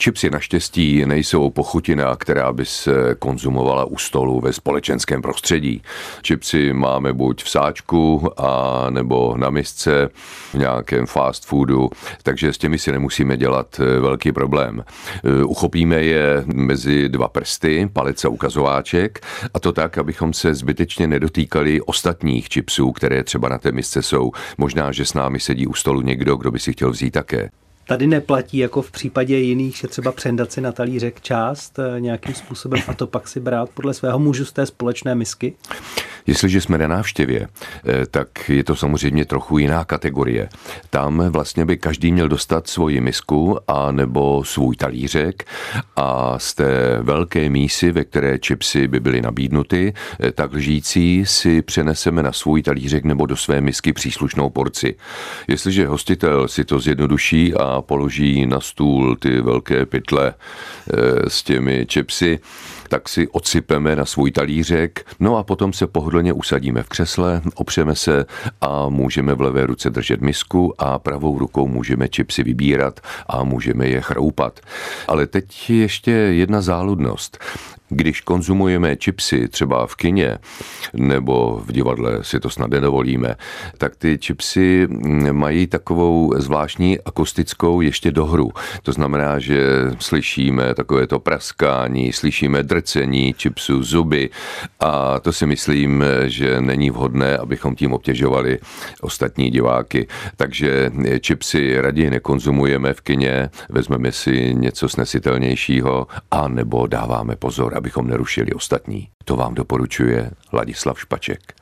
Čipsy naštěstí nejsou pochutina, která by se konzumovala u stolu ve společenském prostředí. Čipsy máme buď v sáčku, a nebo na misce v nějakém fast foodu, takže s těmi si nemusíme dělat eh, velký problém. Eh, uchopíme je mezi dva prsty, palec a ukazováček, a to tak, abychom se zbytečně nedotýkali ostatních čipsů, které třeba na té misce jsou. Možná, že s námi sedí u stolu někdo, kdo by si chtěl vzít také. Tady neplatí jako v případě jiných, že třeba přendat si na talířek část eh, nějakým způsobem a to pak si brát podle svého mužu z té společné misky? Jestliže jsme na návštěvě, eh, tak je to samozřejmě trochu jiná kategorie. Tam vlastně by každý měl dostat svoji misku a nebo svůj talířek a z té velké mísy, ve které čipsy by byly nabídnuty, eh, tak lžící si přeneseme na svůj talířek nebo do své misky příslušnou porci. Jestliže hostitel si to zjednoduší a položí na stůl ty velké pytle eh, s těmi čipsy, tak si odsypeme na svůj talířek, no a potom se pohodlně usadíme v křesle, opřeme se a můžeme v levé ruce držet misku a pravou rukou můžeme čipsy vybírat a můžeme je chroupat. Ale teď ještě jedna záludnost. Když konzumujeme čipsy třeba v kině nebo v divadle si to snad nedovolíme, tak ty čipsy mají takovou zvláštní akustickou ještě dohru. To znamená, že slyšíme takové to praskání, slyšíme drcení čipsů, zuby a to si myslím, že není vhodné, abychom tím obtěžovali ostatní diváky. Takže čipsy raději nekonzumujeme v kině, vezmeme si něco snesitelnějšího a nebo dáváme pozor abychom nerušili ostatní. To vám doporučuje Ladislav Špaček.